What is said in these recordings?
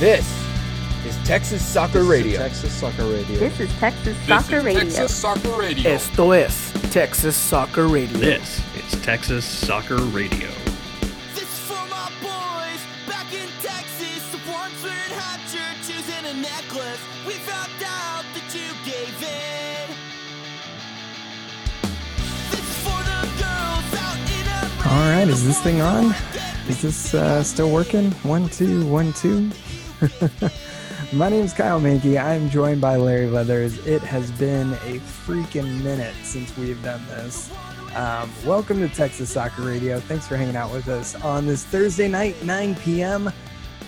This is Texas Soccer Radio. Texas Soccer Radio. This is Texas This Soccer is Radio. Texas Soccer Radio. Esto es Texas Soccer Radio. This is Texas Soccer Radio. This is for my boys back in Texas. The ones wearing hot churches and a necklace. We found out that you gave in. This is for the girls out in a All right, is this thing on? Is this uh, still working? One, two, one, two. My name is Kyle Mankey. I'm joined by Larry Leathers. It has been a freaking minute since we've done this. Um, welcome to Texas Soccer Radio. Thanks for hanging out with us on this Thursday night, 9 p.m.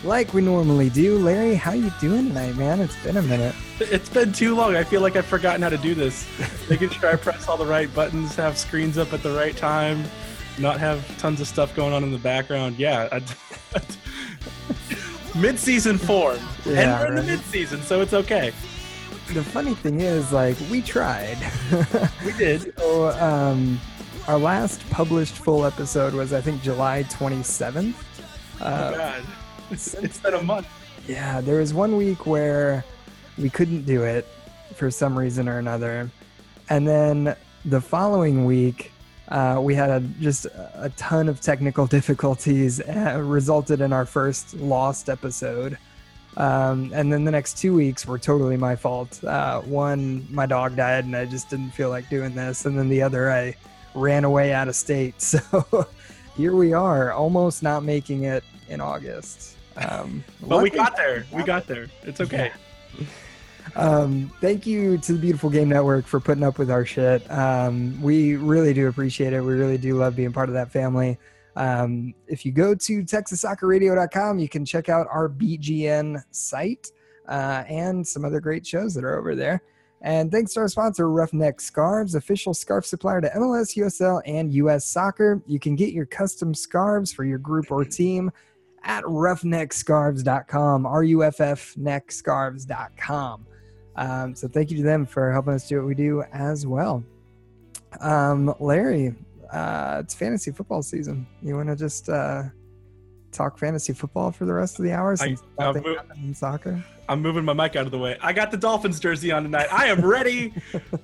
Like we normally do. Larry, how you doing tonight, man? It's been a minute. It's been too long. I feel like I've forgotten how to do this. Making sure I press all the right buttons, have screens up at the right time, not have tons of stuff going on in the background. Yeah. I, mid-season form. and we're in the right. mid-season, so it's okay. The funny thing is, like, we tried. We did. So, um, our last published full episode was, I think, July 27th. Oh, Uh, God. It's, it's been a month. yeah, there was one week where we couldn't do it for some reason or another. And then the following week, uh, we had a, just a ton of technical difficulties, uh, resulted in our first lost episode. Um, and then the next two weeks were totally my fault. Uh, one, my dog died, and I just didn't feel like doing this. And then the other, I ran away out of state. So here we are, almost not making it in August. Um, But we got there. We got there. It's okay. Um, thank you to the Beautiful Game Network for putting up with our shit. Um, we really do appreciate it. We really do love being part of that family. Um, if you go to TexasSoccerRadio.com, you can check out our BGN site uh, and some other great shows that are over there. And thanks to our sponsor, Ruffneck Scarves, official scarf supplier to MLS, USL, and US Soccer. You can get your custom scarves for your group or team at ruffneckscarves.com, R-U-F-F neckscarves.com. Um, so thank you to them for helping us do what we do as well. Um, Larry, uh, it's fantasy football season. You want to just uh, talk fantasy football for the rest of the hour since I- nothing I'm- happened in soccer? I'm moving my mic out of the way. I got the Dolphins jersey on tonight. I am ready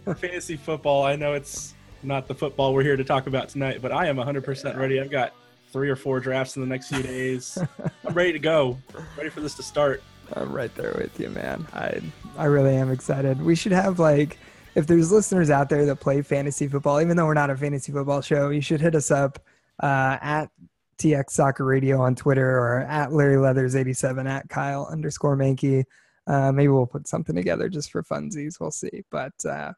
for fantasy football. I know it's not the football we're here to talk about tonight, but I am 100% ready. I've got three or four drafts in the next few days. I'm ready to go. Ready for this to start. I'm right there with you, man. I I really am excited. We should have like if there's listeners out there that play fantasy football, even though we're not a fantasy football show, you should hit us up uh, at TX Soccer Radio on Twitter or at Larry Leathers 87 at Kyle underscore Mankey. Uh, maybe we'll put something together just for funsies. We'll see. But uh,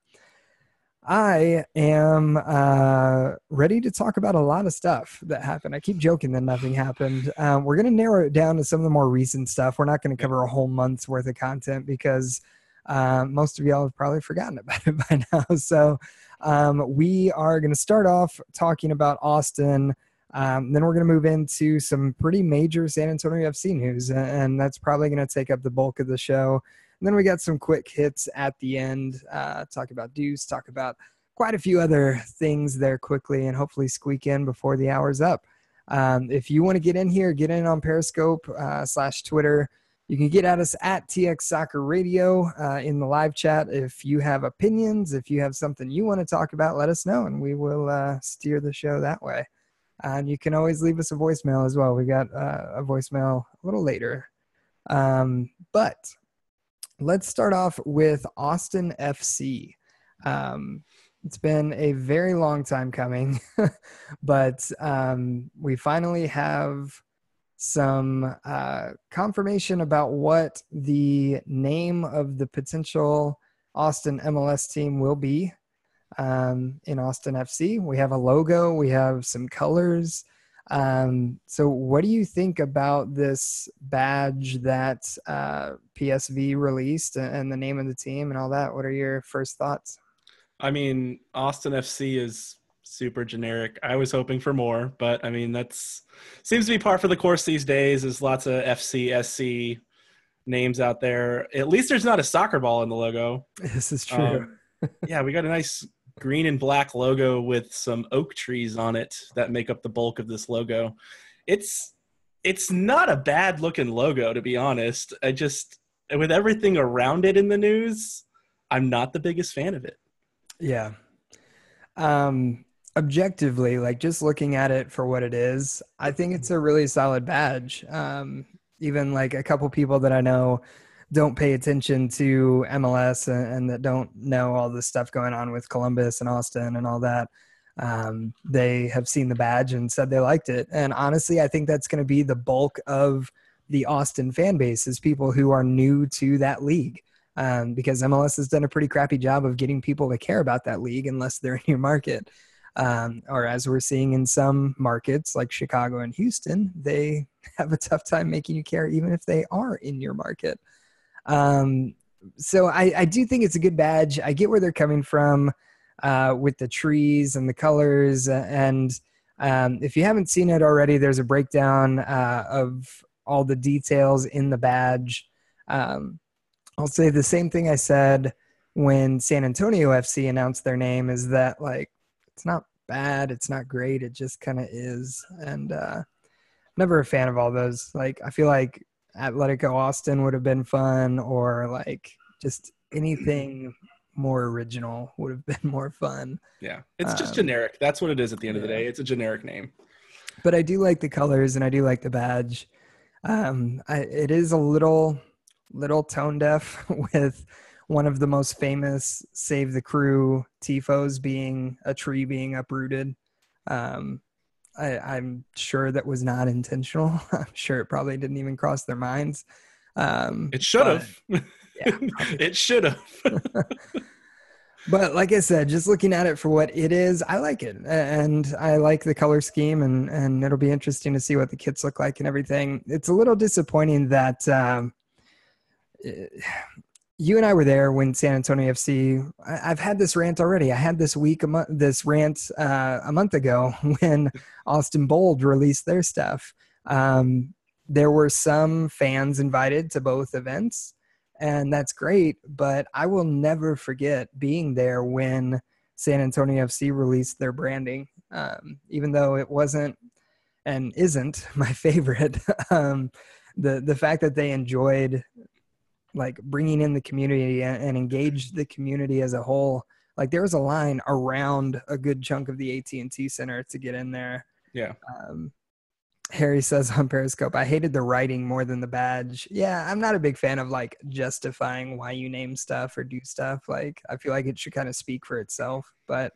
I am uh, ready to talk about a lot of stuff that happened. I keep joking that nothing happened. Um, we're going to narrow it down to some of the more recent stuff. We're not going to cover a whole month's worth of content because um, most of y'all have probably forgotten about it by now. So um, we are going to start off talking about Austin. Um, then we're going to move into some pretty major San Antonio FC news, and that's probably going to take up the bulk of the show. And then we got some quick hits at the end, uh, talk about Deuce, talk about quite a few other things there quickly, and hopefully squeak in before the hour's up. Um, if you want to get in here, get in on Periscope uh, slash Twitter. You can get at us at TX Soccer Radio uh, in the live chat. If you have opinions, if you have something you want to talk about, let us know, and we will uh, steer the show that way. And you can always leave us a voicemail as well. We got uh, a voicemail a little later. Um, but let's start off with Austin FC. Um, it's been a very long time coming, but um, we finally have some uh, confirmation about what the name of the potential Austin MLS team will be um, in Austin FC. We have a logo, we have some colors. Um, so, what do you think about this badge that uh, PSV released and the name of the team and all that? What are your first thoughts? I mean, Austin FC is super generic. I was hoping for more, but I mean, that's seems to be par for the course these days. There's lots of FC, SC names out there. At least there's not a soccer ball in the logo. This is true. Um, yeah, we got a nice green and black logo with some oak trees on it that make up the bulk of this logo. It's it's not a bad looking logo to be honest. I just with everything around it in the news, I'm not the biggest fan of it. Yeah. Um, objectively, like just looking at it for what it is, I think it's a really solid badge. Um, even like a couple people that I know don't pay attention to MLS and, and that don't know all the stuff going on with Columbus and Austin and all that. Um, they have seen the badge and said they liked it. And honestly, I think that's going to be the bulk of the Austin fan base is people who are new to that league. Um, because MLS has done a pretty crappy job of getting people to care about that league unless they're in your market. Um, or as we're seeing in some markets like Chicago and Houston, they have a tough time making you care even if they are in your market. Um, so I, I do think it's a good badge. I get where they're coming from uh, with the trees and the colors. And um, if you haven't seen it already, there's a breakdown uh, of all the details in the badge. Um, I'll say the same thing I said when San Antonio FC announced their name is that like it's not bad, it's not great, it just kind of is. And uh, never a fan of all those. Like I feel like Atletico Austin would have been fun, or like just anything more original would have been more fun. Yeah, it's just Um, generic. That's what it is at the end of the day. It's a generic name. But I do like the colors and I do like the badge. Um, I, it is a little little tone deaf with one of the most famous Save the Crew tifos being a tree being uprooted. Um, I, I'm sure that was not intentional. I'm sure it probably didn't even cross their minds. Um, It should have. yeah, it should have. but like I said, just looking at it for what it is, I like it, and I like the color scheme, and and it'll be interesting to see what the kits look like and everything. It's a little disappointing that um, eh, you and I were there when San Antonio FC. I, I've had this rant already. I had this week, this rant uh, a month ago when Austin Bold released their stuff. Um, there were some fans invited to both events and that's great. But I will never forget being there when San Antonio FC released their branding, um, even though it wasn't and isn't my favorite. um, the the fact that they enjoyed like bringing in the community and, and engaged the community as a whole. Like there was a line around a good chunk of the AT and T Center to get in there. Yeah. Um, Harry says on Periscope, I hated the writing more than the badge. Yeah, I'm not a big fan of like justifying why you name stuff or do stuff. Like, I feel like it should kind of speak for itself, but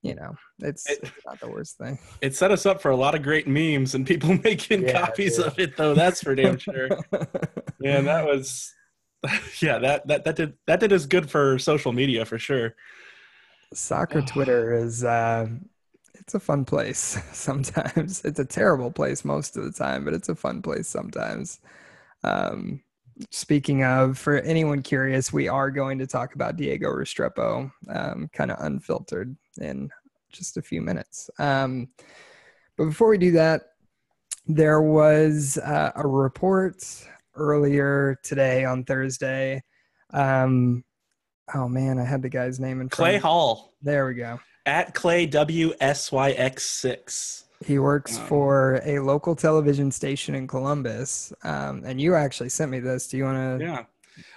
you know, it's, It- it's not the worst thing. It set us up for a lot of great memes and people making Yeah, copies dude. of it, though. That's for damn sure. Man, that was, yeah, that that that did that did us good for social media for sure. Soccer Twitter is, uh, it's a fun place sometimes. It's a terrible place most of the time, but it's a fun place sometimes. Um, speaking of, for anyone curious, we are going to talk about Diego Restrepo, um, kind of unfiltered in just a few minutes. Um, but before we do that, there was uh, a report earlier today on Thursday. Um, oh man, I had the guy's name in front Clay of. Hall There we go. at Clay W S Y X six. He works Um, for a local television station in Columbus. Um, and you actually sent me this. Do you want to? Yeah.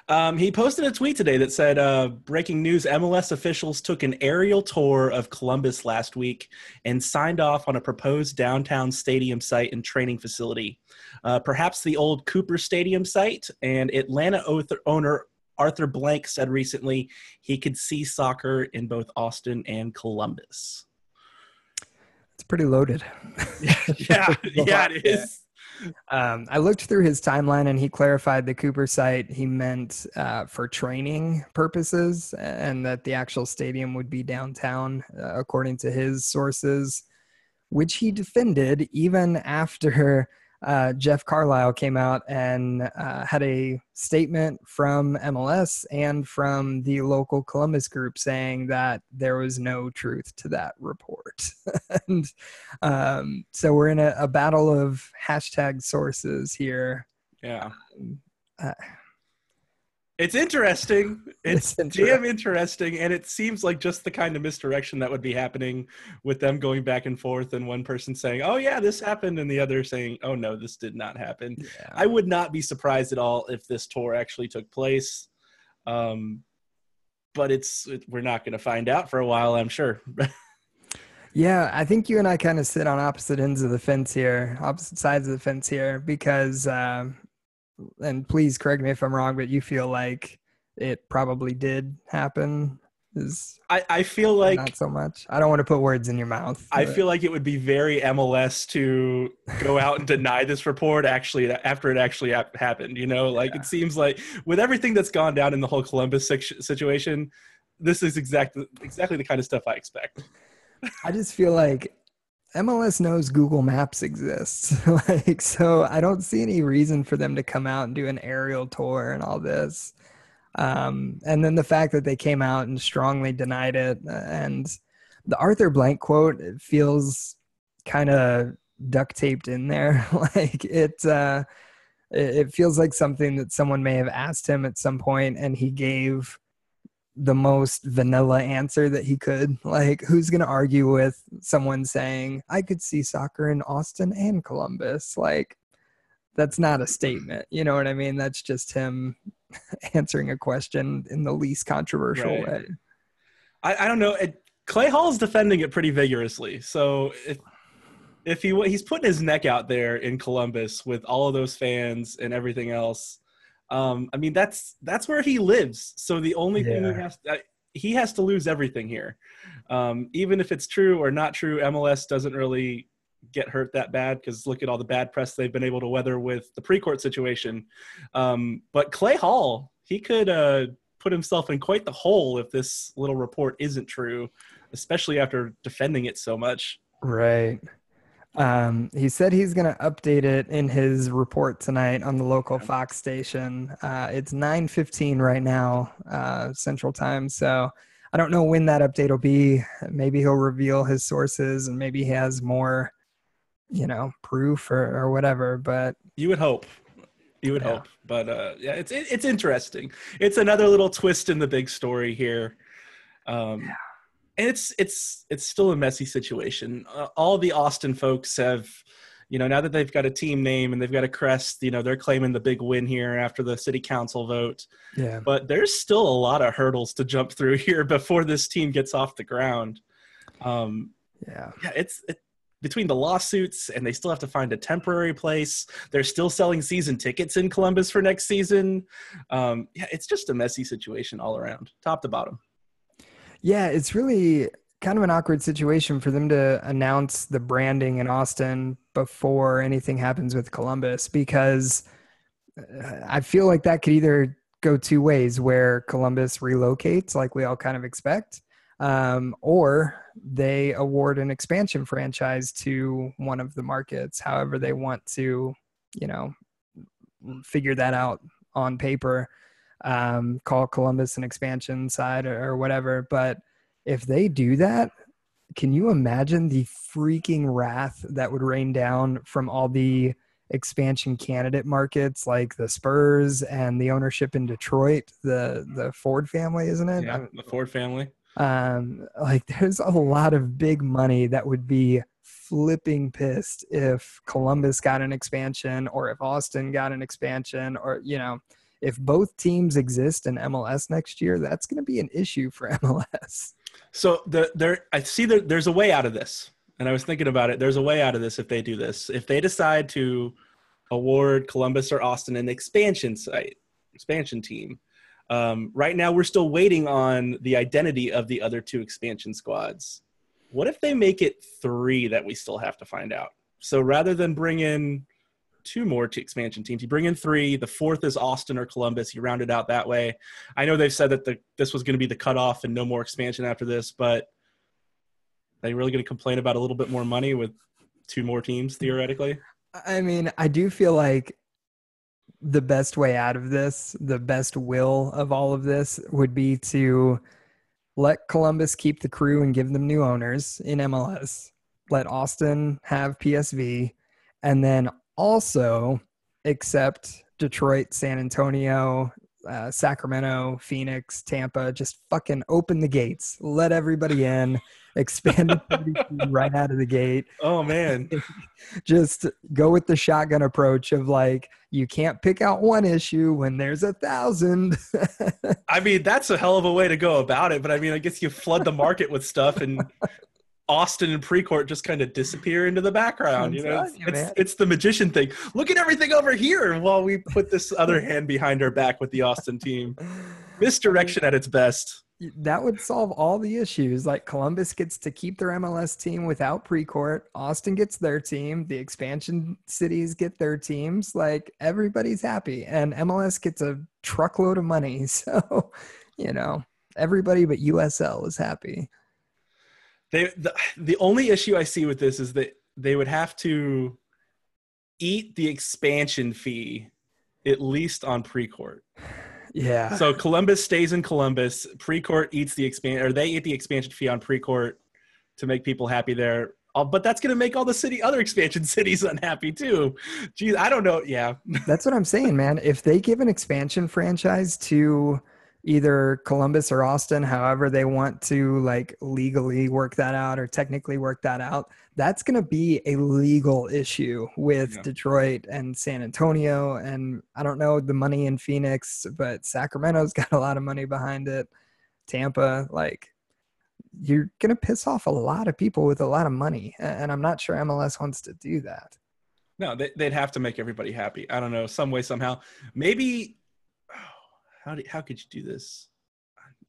Um, he posted a tweet today that said, uh, "Breaking news: MLS officials took an aerial tour of Columbus last week and signed off on a proposed downtown stadium site and training facility, uh, perhaps the old Cooper Stadium site." And Atlanta owner Arthur Blank said recently he could see soccer in both Austin and Columbus. It's pretty loaded. yeah, yeah, it is. Um, I looked through his timeline and he clarified the Cooper site. He meant uh, for training purposes and that the actual stadium would be downtown, uh, according to his sources, which he defended even after uh, Jeff Carlisle came out and uh, had a statement from MLS and from the local Columbus group saying that there was no truth to that report. and um, so we're in a, a battle of hashtag sources here. Yeah. Uh, It's interesting. It's, It's damn interesting, and it seems like just the kind of misdirection that would be happening with them going back and forth, and one person saying, "Oh yeah, this happened," and the other saying, "Oh no, this did not happen." Yeah. I would not be surprised at all if this tour actually took place. Um, but it's it, we're not going to find out for a while, I'm sure. Yeah, I think you and I kind of sit on opposite ends of the fence here, opposite sides of the fence here, because, um, and please correct me if I'm wrong, but you feel like it probably did happen. Is I, I feel like not so much. I don't want to put words in your mouth. I but- feel like it would be very MLS to go out and deny this report actually after it actually hap- happened. You know, like it seems like with everything that's gone down in the whole Columbus situation, this is exactly exactly the kind of stuff I expect. I just feel like MLS knows Google Maps exists. like, so I don't see any reason for them to come out and do an aerial tour and all this. Um, and then the fact that they came out and strongly denied it, uh, and the Arthur Blank quote feels kind of duct taped in there. like it, uh, it feels like something that someone may have asked him at some point, and he gave the most vanilla answer that he could. Like, who's going to argue with someone saying, I could see soccer in Austin and Columbus? Like, that's not a statement. You know what I mean? That's just him answering a question in the least controversial Right. way. I, I don't know. It, Clay Hall's defending it pretty vigorously. So if if he he's putting his neck out there in Columbus with all of those fans and everything else, um, I mean that's that's where he lives. So the only thing he Yeah. has uh, he has to lose everything here, um, even if it's true or not true. MLS doesn't really get hurt that bad because look at all the bad press they've been able to weather with the Precourt situation. Um, but Clay Hall, he could uh, put himself in quite the hole if this little report isn't true, especially after defending it so much. Right. Um, he said he's going to update it in his report tonight on the local Fox station. Uh, it's 9:15 right now, uh, Central Time. So I don't know when that update will be. Maybe he'll reveal his sources, and maybe he has more, you know, proof or, or whatever. But You would hope. You would Yeah. hope, but uh, yeah, it's it, it's interesting. It's another little twist in the big story here, um, and it's it's it's still a messy situation. Uh, all the Austin folks have, you know, now that they've got a team name and they've got a crest, you know, they're claiming the big win here after the city council vote. yeah, but there's still a lot of hurdles to jump through here before this team gets off the ground. Um, yeah, yeah, it's it, between the lawsuits and they still have to find a temporary place. They're still selling season tickets in Columbus for next season. Um, yeah, it's just a messy situation all around, top to bottom. Yeah. It's really kind of an awkward situation for them to announce the branding in Austin before anything happens with Columbus because uh, I feel like that could either go two ways where Columbus relocates like we all kind of expect um, or they award an expansion franchise to one of the markets however they want to you know figure that out on paper um, call Columbus an expansion side or, or whatever but if they do that can you imagine the freaking wrath that would rain down from all the expansion candidate markets like the Spurs and the ownership in Detroit, the the Ford family, isn't it? Yeah, the Ford family. Um, like there's a lot of big money that would be flipping pissed if Columbus got an expansion or if Austin got an expansion or you know if both teams exist in MLS next year, that's going to be an issue for MLS. So the, there, I see that there's a way out of this, and I was thinking about it. There's a way out of this if they do this. If they decide to award Columbus or Austin an expansion site, expansion team. Um, right now, we're still waiting on the identity of the other two expansion squads. What if they make it three that we still have to find out? So rather than bring in two more to expansion teams, you bring in three. The fourth is Austin or Columbus. You round it out that way. I know they've said that the, this was going to be the cutoff and no more expansion after this, but they really going to complain about a little bit more money with two more teams theoretically? I mean, I do feel like the best way out of this, the best will of all of this would be to let Columbus keep the crew and give them new owners in MLS. Let Austin have PSV and then also except Detroit, San Antonio, uh, Sacramento, Phoenix, Tampa, just fucking open the gates, let everybody in, expand right out of the gate. Oh man, Just go with the shotgun approach of like, you can't pick out one issue when there's a thousand. I mean that's a hell of a way to go about it. But I mean, I guess you flood the market with stuff, and Austin and Precourt just kind of disappear into the background. You know, telling you, it's, it's the magician thing. Look at everything over here while we put this other hand behind our back with the Austin team. Misdirection at its best. that would solve all the issues. Like Columbus gets to keep their MLS team without Precourt. Austin gets their team. The expansion cities get their teams. Like everybody's happy, and MLS gets a truckload of money. So, you know, everybody but USL is happy. They the, the only issue I see with this is that they would have to eat the expansion fee at least on Precourt. Yeah. So Columbus stays in Columbus. Precourt eats the expand or they eat the expansion fee on Precourt to make people happy there. Uh, but that's going to make all the city other expansion cities unhappy too. Geez, I don't know. Yeah, That's what I'm saying, man. If they give an expansion franchise to either Columbus or Austin, however they want to like legally work that out or technically work that out, that's going to be a legal issue with Yeah. Detroit and San Antonio. And I don't know the money in Phoenix, but Sacramento's got a lot of money behind it. Tampa, like, you're going to piss off a lot of people with a lot of money. And I'm not sure MLS wants to do that. no, they'd have to make everybody happy. I don't know, some way, somehow. Maybe. How do, how could you do this?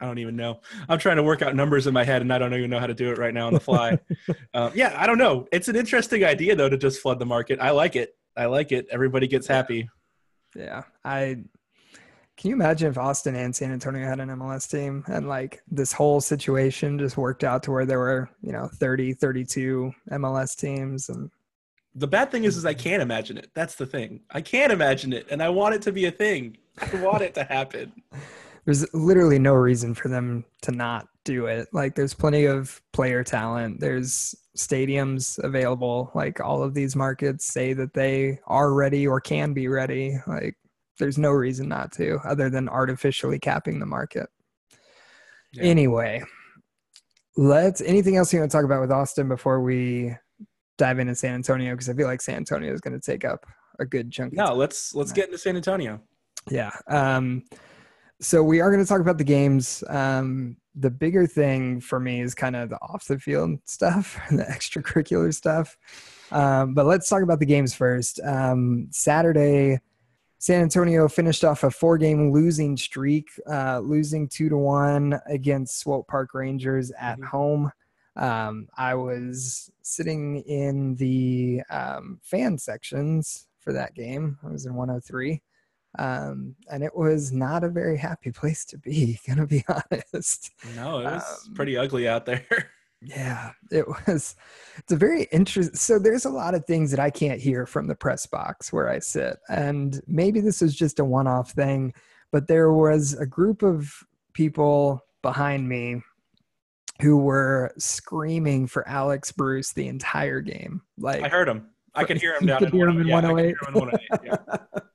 I don't even know. I'm trying to work out numbers in my head, and I don't even know how to do it right now on the fly. um, yeah, I don't know. It's an interesting idea though to just flood the market. I like it. I like it. Everybody gets happy. Yeah, I can you imagine if Austin and San Antonio had an MLS team and like this whole situation just worked out to where there were, you know, 30, 32 MLS teams and The bad thing is, is I can't imagine it. That's the thing. I can't imagine it, and I want it to be a thing. I want it to happen. there's literally no reason for them to not do it. Like there's plenty of player talent. There's stadiums available. Like all of these markets say that they are ready or can be ready. Like there's no reason not to other than artificially capping the market. Yeah. Anyway, let's anything else you want to talk about with Austin before we dive into San Antonio because I feel like San Antonio is going to take up a good chunk. of No, let's let's get into San Antonio. yeah. Um, so we are going to talk about the games. Um, the bigger thing for me is kind of the off the field stuff, the extracurricular stuff. Um, but let's talk about the games first. Um, Saturday, San Antonio finished off a four game losing streak, uh, losing two to one against Swope Park Rangers at Mhm. home. Um, I was sitting in the um, fan sections for that game. I was in 103 um, and it was not a very happy place to be. Gonna be honest. No, it was Um, pretty ugly out there. Yeah, it was. It's a very interesting. So there's a lot of things that I can't hear from the press box where I sit, and maybe this is just a one-off thing, but there was a group of people behind me who were screaming for Alex Bruce the entire game. Like I heard him. I could hear him down could in hear him in 108. Yeah, 108. hear him in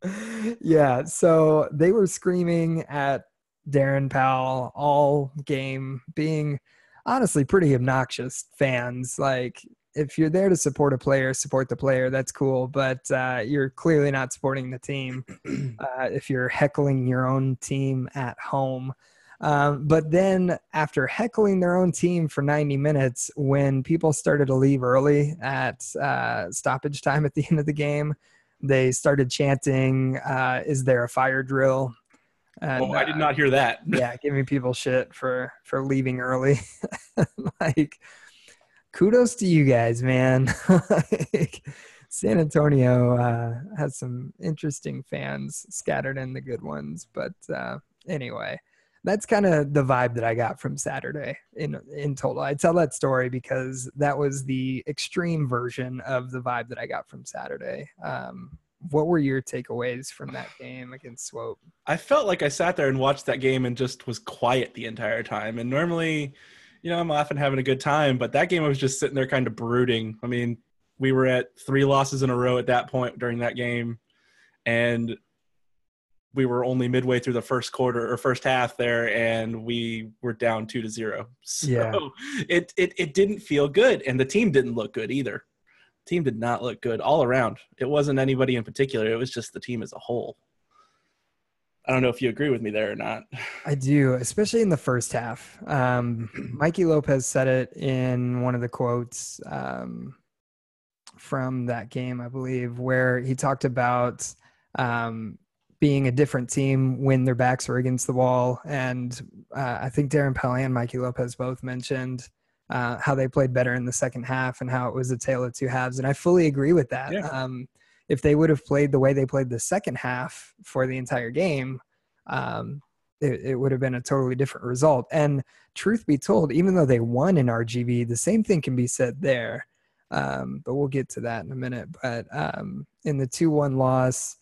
108, yeah. yeah, so they were screaming at Darren Powell all game, being honestly pretty obnoxious fans. Like, if you're there to support a player, support the player. That's cool, but uh, you're clearly not supporting the team uh, if you're heckling your own team at home. Um, but then, after heckling their own team for 90 minutes, when people started to leave early at uh, stoppage time at the end of the game, they started chanting, uh, "Is there a fire drill?" And, Oh, I did uh, not hear that. yeah, giving people shit for for leaving early. like, kudos to you guys, man. like, San Antonio uh, has some interesting fans scattered in the good ones, but uh, anyway, that's kind of the vibe that I got from Saturday in in total. I tell that story because that was the extreme version of the vibe that I got from Saturday. Um, what were your takeaways from that game against Swope? I felt like I sat there and watched that game and just was quiet the entire time. And normally, you know, I'm laughing, having a good time, but that game I was just sitting there kind of brooding. I mean, we were at three losses in a row at that point during that game. And we were only midway through the first quarter or first half there, and we were down two to zero. So Yeah. it, it it didn't feel good, and the team didn't look good either. Team did not look good all around. It wasn't anybody in particular. It was just the team as a whole. I don't know if you agree with me there or not. I do, especially in the first half. Um, Mikey Lopez said it in one of the quotes um, from that game, I believe, where he talked about um, being a different team when their backs were against the wall. And uh, I think Darren Pelley and Mikey Lopez both mentioned uh, how they played better in the second half and how it was a tale of two halves. And I fully agree with that. Yeah. Um, if they would have played the way they played the second half for the entire game, um, it, it would have been a totally different result. And truth be told, even though they won in RGV, the same thing can be said there. Um, but we'll get to that in a minute. But um, in the 2 1 loss,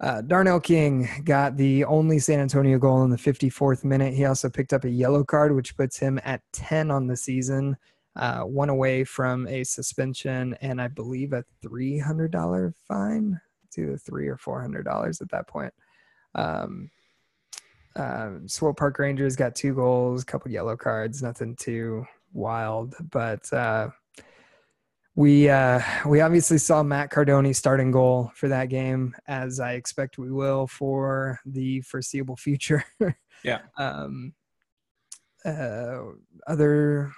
uh, Darnell King got the only San Antonio goal in the 54th minute. He also picked up a yellow card, which puts him at 10 on the season, uh, one away from a suspension and I believe a $300 fine. It's either three or $400 at that point. Um, um, Swope Park Rangers got two goals, a couple yellow cards, nothing too wild, but uh, we uh, we obviously saw Matt Cardone starting goal for that game, as I expect we will for the foreseeable future. Yeah. Um, uh, other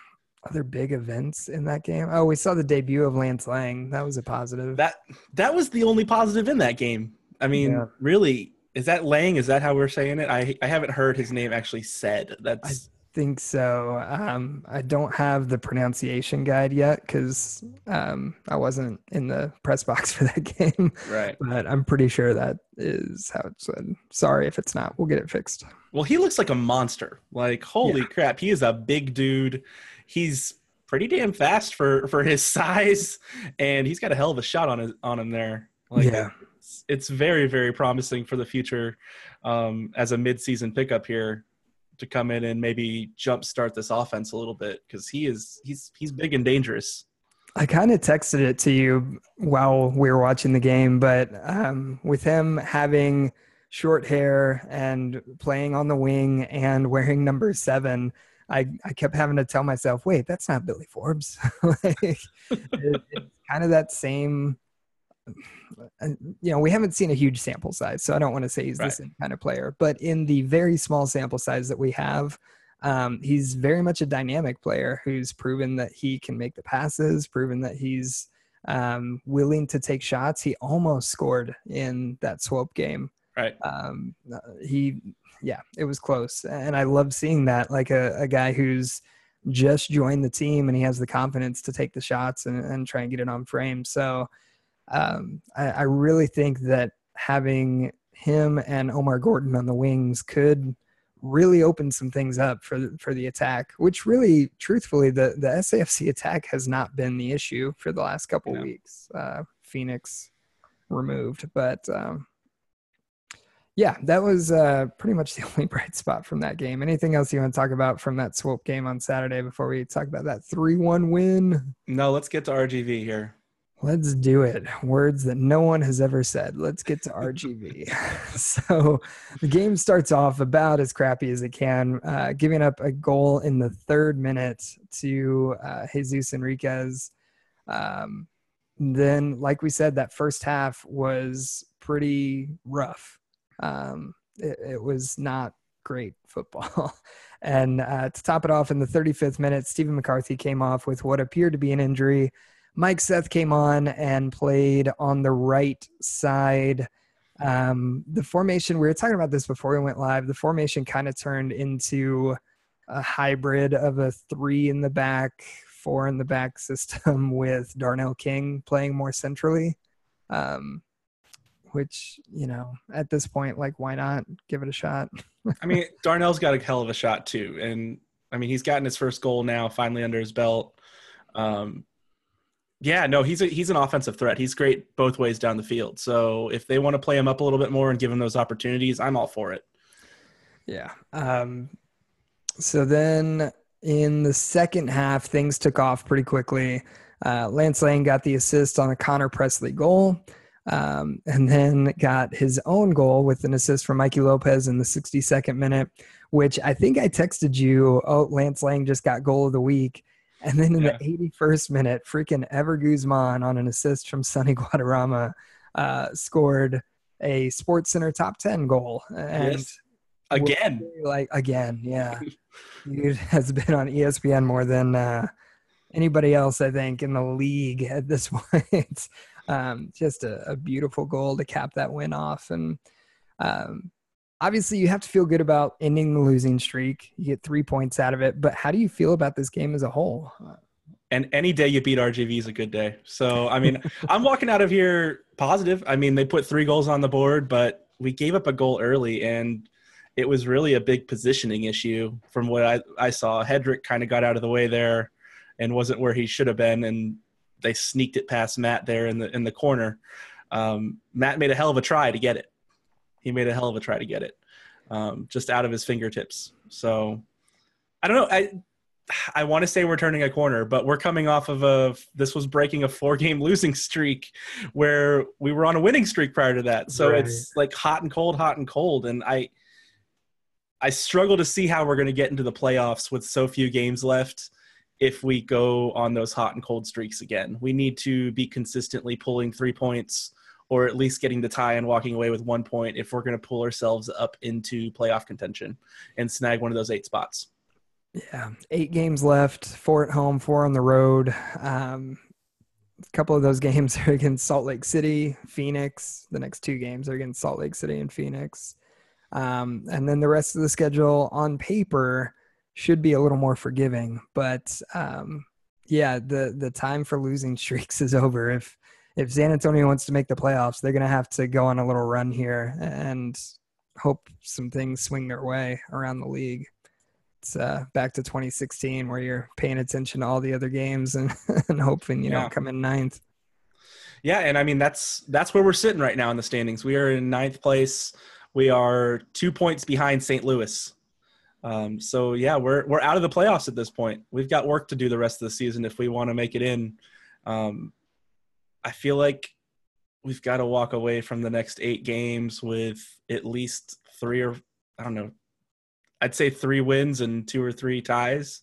other big events in that game. Oh, we saw the debut of Lance Laing. That was a positive. That that was the only positive in that game. I mean, Yeah. really, is that Laing? Is that how we're saying it? I I haven't heard his name actually said. That's think so. Um, I don't have the pronunciation guide yet because um, I wasn't in the press box for that game, right. but I'm pretty sure that is how it's said. Sorry if it's not. We'll get it fixed. Well, he looks like a monster. Like holy Yeah. crap, he is a big dude. He's pretty damn fast for for his size, and he's got a hell of a shot on his on him there. Like, Yeah. it's, it's very very promising for the future um, as a midseason pickup here to come in and maybe jumpstart this offense a little bit because he is he's he's big and dangerous. I kind of texted it to you while we were watching the game, but um, with him having short hair and playing on the wing and wearing number seven, I, I kept having to tell myself, wait, that's not Billy Forbes. like, it, it's kind of that same. You know, we haven't seen a huge sample size, so I don't want to say he's the same kind of player. But in the very small sample size that we have, um, he's very much a dynamic player who's proven that he can make the passes, proven that he's um, willing to take shots. He almost scored in that swope game. Right. Um, he, yeah, it was close, and I love seeing that. Like a, a guy who's just joined the team and he has the confidence to take the shots and, and try and get it on frame. So um, I, I really think that having him and Omar Gordon on the wings could really open some things up for the, for the attack, which really, truthfully, the the SAFC attack has not been the issue for the last couple No. weeks. Uh, Phoenix removed, but um, yeah, that was uh, pretty much the only bright spot from that game. Anything else you want to talk about from that swope game on Saturday before we talk about that three one win? No, let's get to RGV here. Let's do it. Words that no one has ever said. Let's get to RGV. so the game starts off about as crappy as it can, uh, giving up a goal in the third minute to uh, Jesus Enriquez. Um, then, like we said, that first half was pretty rough. Um, it, it was not great football. and uh, to top it off, in the 35th minute, Stephen McCarthy came off with what appeared to be an injury. Mike Seth came on and played on the right side. Um, the formation, we were talking about this before we went live. The formation kind of turned into a hybrid of a three in the back, four in the back system with Darnell King playing more centrally. Um, which, you know, at this point, like, why not give it a shot? I mean, Darnell's got a hell of a shot too, and I mean, he's gotten his first goal now, finally under his belt. Um, yeah, no, he's a, he's an offensive threat. He's great both ways down the field. So if they want to play him up a little bit more and give him those opportunities, I'm all for it. Yeah. Um, so then in the second half, things took off pretty quickly. Uh, Lance Laing got the assist on a Connor Presley goal. Um, and then got his own goal with an assist from Mikey Lopez in the 62nd minute, which I think I texted you. Oh, Lance Laing just got goal of the week. And then in Yeah. the 81st minute, freaking Ever Guzman on an assist from Sonny Guadarrama uh, scored a Sports Center top 10 goal. And Yes. Again. like again, yeah. Dude has been on ESPN more than uh, anybody else, I think, in the league at this point. um, just a, a beautiful goal to cap that win off. And um, obviously, you have to feel good about ending the losing streak. You get three points out of it. But how do you feel about this game as a whole? and any day you beat RGV is a good day. So I mean, I'm walking out of here positive. I mean, they put three goals on the board, but we gave up a goal early, and it was really a big positioning issue from what I, I saw. Hedrick kind of got out of the way there, and wasn't where he should have been, and they sneaked it past Matt there in the in the corner. Um, Matt made a hell of a try to get it. He made a hell of a try to get it, um, just out of his fingertips. So I don't know. I I want to say we're turning a corner, but we're coming off of a this was breaking a four game losing streak where we were on a winning streak prior to that. So Right. it's like hot and cold, hot and cold. And I I struggle to see how we're going to get into the playoffs with so few games left if we go on those hot and cold streaks again. We need to be consistently pulling three points or at least getting the tie and walking away with one point if we're going to pull ourselves up into playoff contention and snag one of those eight spots. Yeah, eight games left, four at home, four on the road. Um, a couple of those games are against Salt Lake City, Phoenix. The next two games are against Salt Lake City and Phoenix. Um, and then the rest of the schedule on paper should be a little more forgiving. But um, yeah, the the time for losing streaks is over. If if San Antonio wants to make the playoffs, they're going to have to go on a little run here and hope some things swing their way around the league it's uh, back to 2016 where you're paying attention to all the other games and, and hoping you Yeah. don't come in ninth. Yeah, and I mean that's that's where we're sitting right now in the standings. We are in ninth place. We are two points behind St. Louis. Um, so yeah, we're we're out of the playoffs at this point. We've got work to do the rest of the season if we want to make it in. Um, I feel like we've got to walk away from the next eight games with at least three or I don't know. I'd say three wins and two or three ties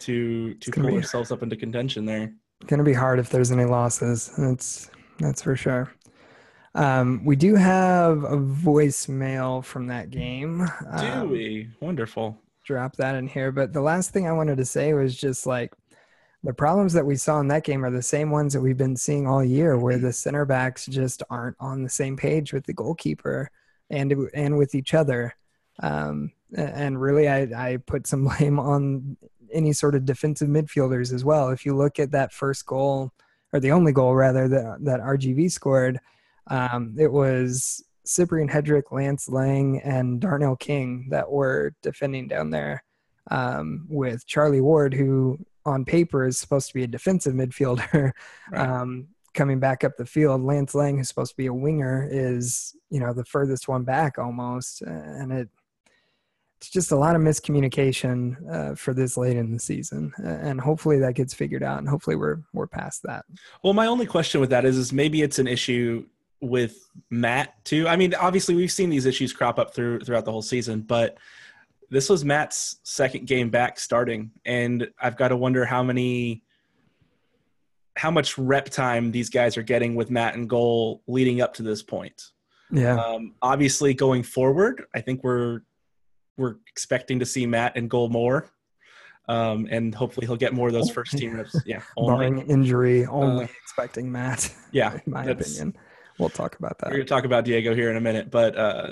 to to pull be- ourselves up into contention there. Going to be hard if there's any losses. That's that's for sure. Um, we do have a voicemail from that game. Do Um, we? Wonderful. drop that in here. But the last thing I wanted to say was just like the problems that we saw in that game are the same ones that we've been seeing all year, where the center backs just aren't on the same page with the goalkeeper and and with each other. Um, and really, I, I put some blame on any sort of defensive midfielders as well. If you look at that first goal, or the only goal rather that that RGV scored, um, it was Cyprian Hedrick, Lance Laing, and Darnell King that were defending down there um, with Charlie Ward, who on paper is supposed to be a defensive midfielder, Right. um, coming back up the field. Lance Laing, who's supposed to be a winger, is you know the furthest one back almost, and it it's just a lot of miscommunication uh, for this late in the season, and hopefully that gets figured out, and hopefully we're we're past that. Well, my only question with that is, is maybe it's an issue with Matt too. I mean, obviously we've seen these issues crop up through throughout the whole season, but this was Matt's second game back starting, and I've got to wonder how many, how much rep time these guys are getting with Matt and goal leading up to this point. Yeah, Um, obviously, going forward, I think we're we're expecting to see Matt and goal more, um, and hopefully he'll get more of those first team reps. Yeah, only. barring injury, only Uh, expecting Matt. yeah, in my opinion. We'll talk about that. We're going to talk about Diego here in a minute, but uh,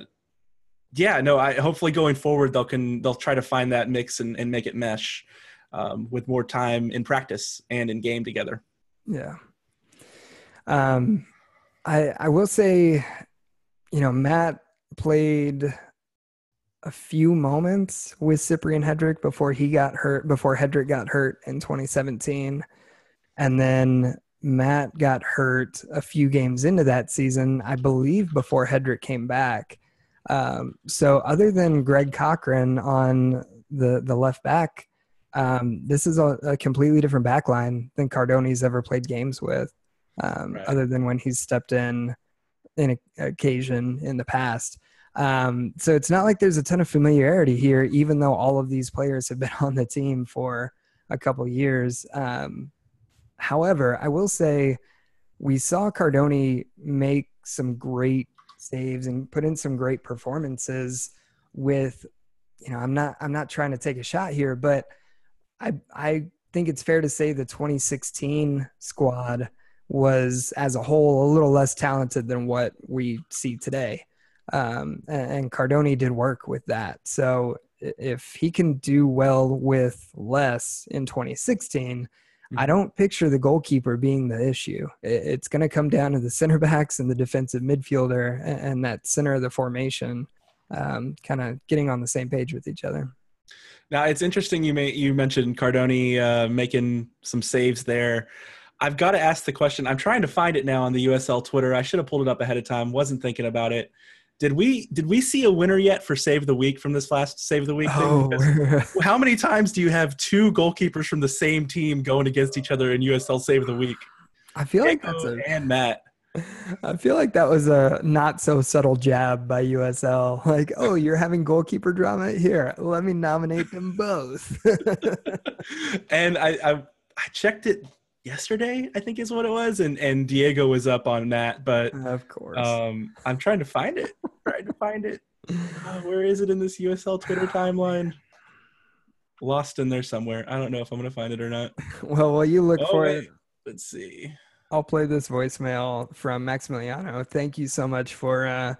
yeah, no, I hopefully going forward they'll can they'll try to find that mix and, and make it mesh um, with more time in practice and in game together. Yeah. Um, I I will say, you know, Matt played a few moments with Cyprian Hedrick before he got hurt, before Hedrick got hurt in 2017. And then Matt got hurt a few games into that season, I believe, before Hedrick came back. Um, so other than Greg Cochrane on the the left back, um, this is a, a completely different back line than Cardone's ever played games with, um, Right. other than when he's stepped in in a, occasion in the past. Um, so it's not like there's a ton of familiarity here, even though all of these players have been on the team for a couple years. Um, however, I will say we saw Cardone make some great saves and put in some great performances with you know, I'm not I'm not trying to take a shot here, but I I think it's fair to say the 2016 squad was as a whole a little less talented than what we see today. Um, and, and Cardone did work with that. So if he can do well with less in 2016, I don't picture the goalkeeper being the issue. It's going to come down to the center backs and the defensive midfielder and, and that center of the formation um, kind of getting on the same page with each other. Now it's interesting you may you mentioned Cardone uh, making some saves there. I've got to ask the question. I'm trying to find it now on the USL Twitter. I should have pulled it up ahead of time. Wasn't thinking about it. Did we did we see a winner yet for save the week from this last save the week? thing? Oh, how many times do you have two goalkeepers from the same team going against each other in USL Save the Week? I feel like that's a. and Matt. I feel like that was a not so subtle jab by USL. Like, oh, you're having goalkeeper drama here. Let me nominate them both. and I, I I checked it yesterday, I think is what it was, and and Diego was up on that, but of course. um, I'm trying to find it. trying to find it. Uh, where is it in this USL Twitter timeline? Lost in there somewhere. I don't know if I'm gonna find it or not. well, while you look Oh, for wait. it, Let's see. I'll play this voicemail from Maximiliano. Thank you so much for uh,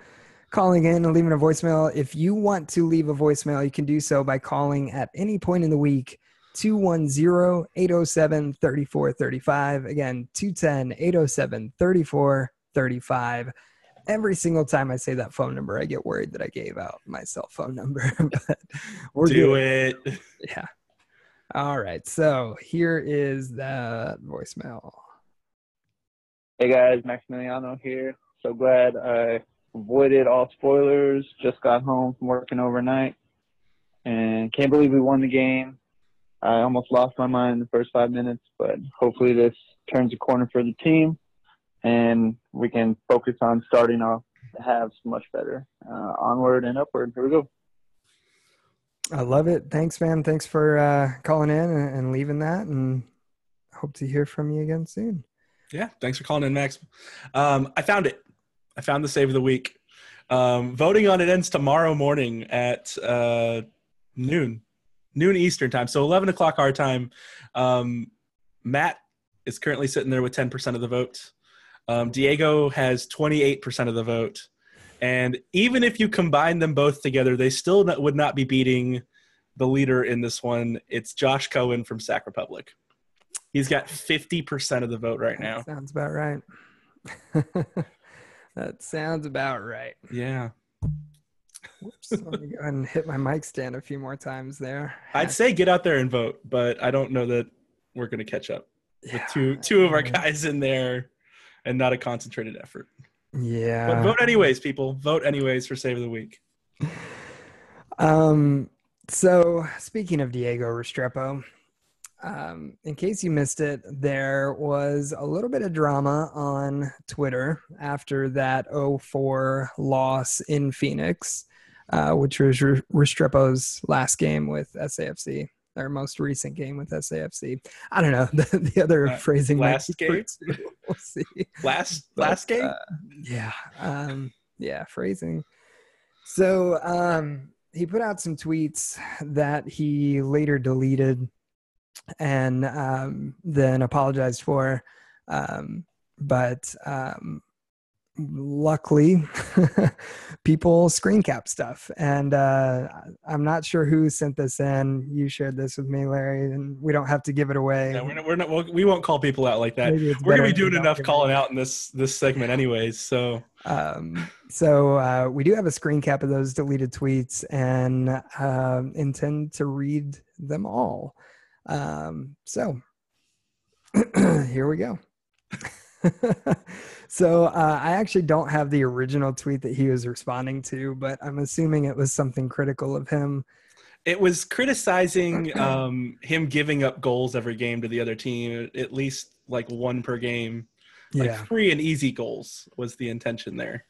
calling in and leaving a voicemail. If you want to leave a voicemail, you can do so by calling at any point in the week 210 807 3435. Again, 210 807 3435. Every single time I say that phone number, I get worried that I gave out my cell phone number. but we're Do good. it. Yeah. All right. So here is the voicemail. Hey guys, Maximiliano here. So glad I avoided all spoilers. Just got home from working overnight and can't believe we won the game. I almost lost my mind in the first five minutes, but hopefully this turns a corner for the team and we can focus on starting off the halves much better. Uh, onward and upward. Here we go. I love it. Thanks, man. Thanks for uh, calling in and, and leaving that, and hope to hear from you again soon. Yeah, thanks for calling in, Max. Um, I found it. I found the save of the week. Um, voting on it ends tomorrow morning at uh, noon, noon Eastern time. So 11 o'clock our time. Um, Matt is currently sitting there with 10% of the vote. Um, Diego has 28% of the vote. And even if you combine them both together, they still not, would not be beating the leader in this one. It's Josh Cohen from Sac Republic. He's got 50% of the vote right now. Sounds about right. that sounds about right. Yeah. Whoops. Let me go ahead and hit my mic stand a few more times there. I'd say get out there and vote, but I don't know that we're going to catch up with Yeah. two two of our guys in there and not a concentrated effort. Yeah. But vote anyways, people. Vote anyways for save of the week. Um, so speaking of Diego Restrepo, um, in case you missed it, there was a little bit of drama on Twitter after that 0-4 loss in Phoenix, uh, which was Re- Restrepo's last game with SAFC. Their most recent game with SAFC. I don't know the, the other Uh, phrasing. last game? We'll see. Last But, last game? uh, yeah. Um, yeah, phrasing. So um, he put out some tweets that he later deleted and um, then apologized for. Um, but um, luckily, people screen cap stuff. And uh, I'm not sure who sent this in. You shared this with me, Larry, and we don't have to give it away. no, we're not, we're not we'll, we won't call people out like that. We're going to be doing enough don't give it calling out in this this segment anyways, so Um, so uh, we do have a screen cap of those deleted tweets and um, intend to read them all. Um, so here we go. so uh, I actually don't have the original tweet that he was responding to, but I'm assuming it was something critical of him. it was criticizing um, him giving up goals every game to the other team, at least like one per game. Like Yeah. free and easy goals was the intention there.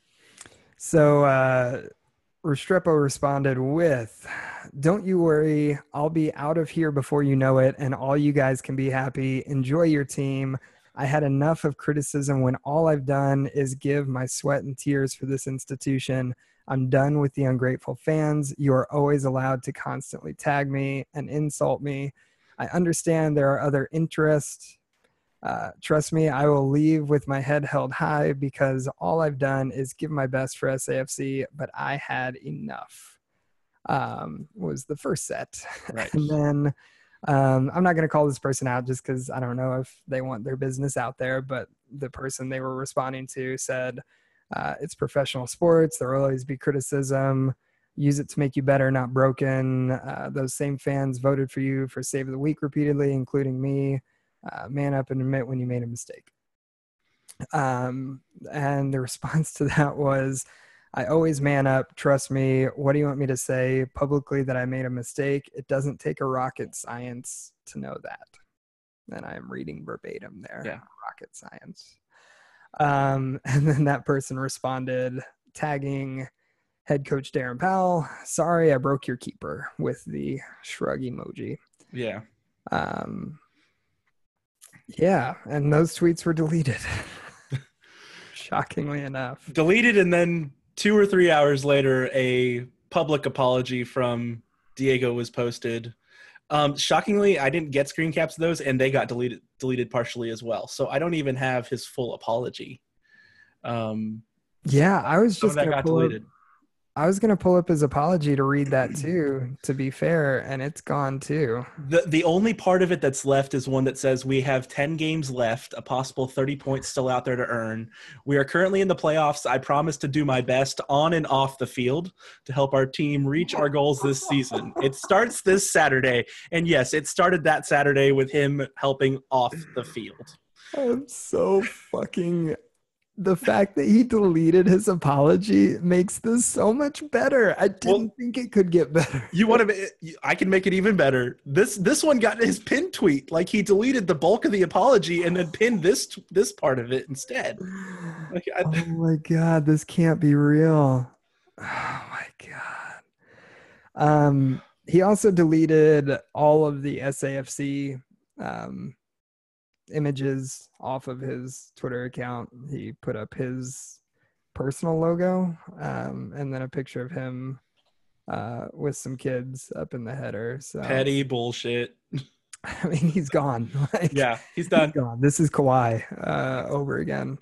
So uh, Restrepo responded with, "Don't you worry, I'll be out of here before you know it, and all you guys can be happy. Enjoy your team. I had enough of criticism when all I've done is give my sweat and tears for this institution. I'm done with the ungrateful fans. You are always allowed to constantly tag me and insult me. I understand there are other interests." Uh, trust me, I will leave with my head held high because all I've done is give my best for SAFC, but I had enough. Um, was the first set. Right. and then um, I'm not going to call this person out just because I don't know if they want their business out there, but the person they were responding to said, uh, It's professional sports. There will always be criticism. Use it to make you better, not broken. Uh, those same fans voted for you for Save of the Week repeatedly, including me uh, man up and admit when you made a mistake. Um, and the response to that was, I always man up. Trust me. What do you want me to say publicly that I made a mistake? It doesn't take a rocket science to know that. And I am reading verbatim there. Yeah. Rocket science. Um, and then that person responded, tagging head coach Darren Powell. Sorry, I broke your keeper with the shrug emoji. Yeah. Um, yeah, and those tweets were deleted. Shockingly enough. Deleted and then two or three hours later, a public apology from Diego was posted. Um, shockingly, I didn't get screen caps of those, and they got deleted deleted partially as well. So I don't even have his full apology. Um, Yeah, I was just that got pull up, deleted. I was gonna pull up his apology to read that too. To be fair, and it's gone too. The the only part of it that's left is one that says we have 10 games left, a possible 30 points still out there to earn. We are currently in the playoffs. I promise to do my best on and off the field to help our team reach our goals this season. It starts this Saturday. And yes, it started that Saturday with him helping off the field. I'm so fucking. The fact that he deleted his apology makes this so much better. I didn't Well- think it could get better. You want to I can make it even better. This this one got his pin tweet. Like he deleted the bulk of the apology and then pinned this this part of it instead. Like I, oh my god, this can't be real. Oh my god. Um, he also deleted all of the SAFC um, images off of his Twitter account. He put up his personal logo um, and then a picture of him uh, with some kids up in the header. So petty bullshit. I mean, he's gone. Like, Yeah, he's He's done. gone. This is Kawhi uh, over again.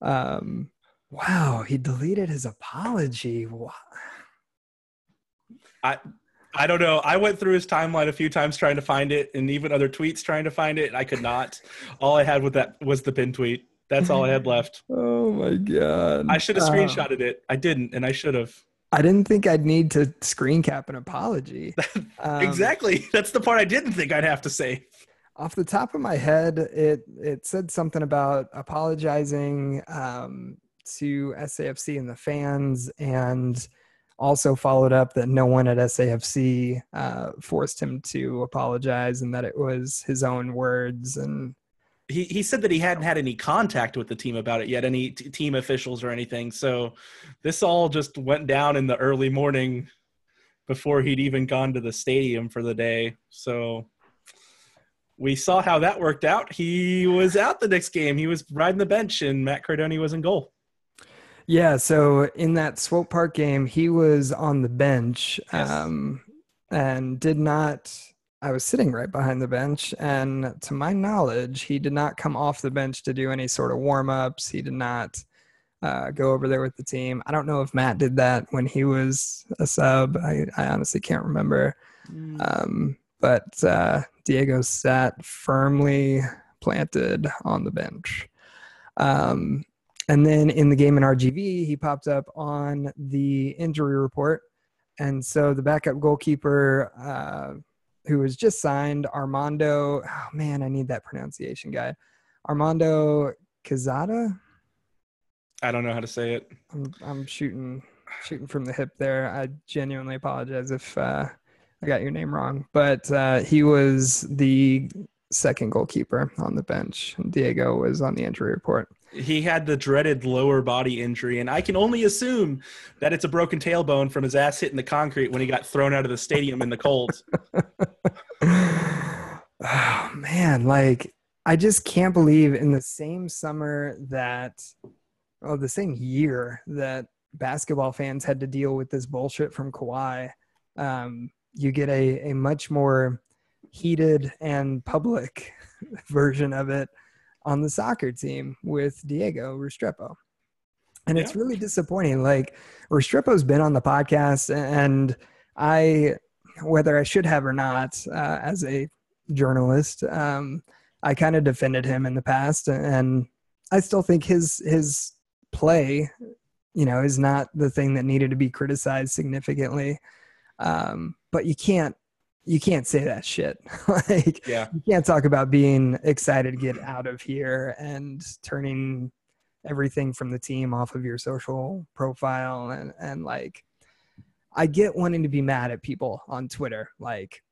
Um, wow, he deleted his apology. Wow. I don't know. I went through his timeline a few times trying to find it, and even other tweets trying to find it. and I could not. All I had with that was the pin tweet. That's all I had left. Oh my god. I should have Uh, screenshotted it. I didn't, and I should have. I didn't think I'd need to screen cap an apology. Um, exactly. That's the part I didn't think I'd have to say. Off the top of my head, it it said something about apologizing um, to SAFC and the fans, and also followed up that no one at SAFC uh, forced him to apologize, and that it was his own words. And He he said that he hadn't had any contact with the team about it yet, any t- team officials or anything. So this all just went down in the early morning before he'd even gone to the stadium for the day. So we saw how that worked out. He was out the next game. He was riding the bench, and Matt Cardone was in goal. Yeah, so in that Swope Park game, he was on the bench Yes. um, and did not. I was sitting right behind the bench, and to my knowledge, he did not come off the bench to do any sort of warm ups. He did not uh, go over there with the team. I don't know if Matt did that when he was a sub. I, I honestly can't remember. Um, but uh, Diego sat firmly planted on the bench. Um, and then in the game in RGV, he popped up on the injury report. And so the backup goalkeeper, uh, who was just signed, Armando, oh man, I need that pronunciation guide. Armando Cazada. I don't know how to say it. I'm, I'm shooting shooting from the hip there. I genuinely apologize if uh, I got your name wrong, but uh, he was the second goalkeeper on the bench. Diego was on the injury report. He had the dreaded lower body injury, and I can only assume that it's a broken tailbone from his ass hitting the concrete when he got thrown out of the stadium in the cold. oh man, like I just can't believe in the same summer that, oh, the same year that basketball fans had to deal with this bullshit from Kawhi, um, you get a, a much more heated and public version of it on the soccer team with Diego Restrepo. And it's really disappointing. Like Restrepo's been on the podcast and I, whether I should have or not, uh, as a journalist, um, I kind of defended him in the past and I still think his, his play, you know, is not the thing that needed to be criticized significantly. Um, but you can't you can't say that shit. like Yeah. you can't talk about being excited to get out of here and turning everything from the team off of your social profile and and like I get wanting to be mad at people on Twitter. Like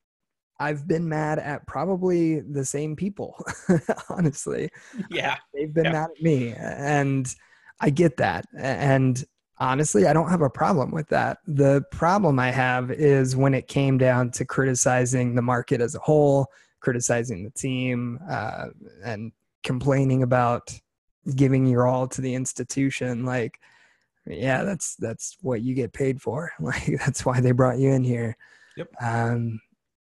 I've been mad at probably the same people, honestly Yeah. they've been Yeah. mad at me and i get that and honestly i don't have a problem with that. The problem i have is when it came down to criticizing the market as a whole criticizing the team uh, and complaining about giving your all to the institution like yeah that's that's what you get paid for. Like that's why they brought you in here. Yep. um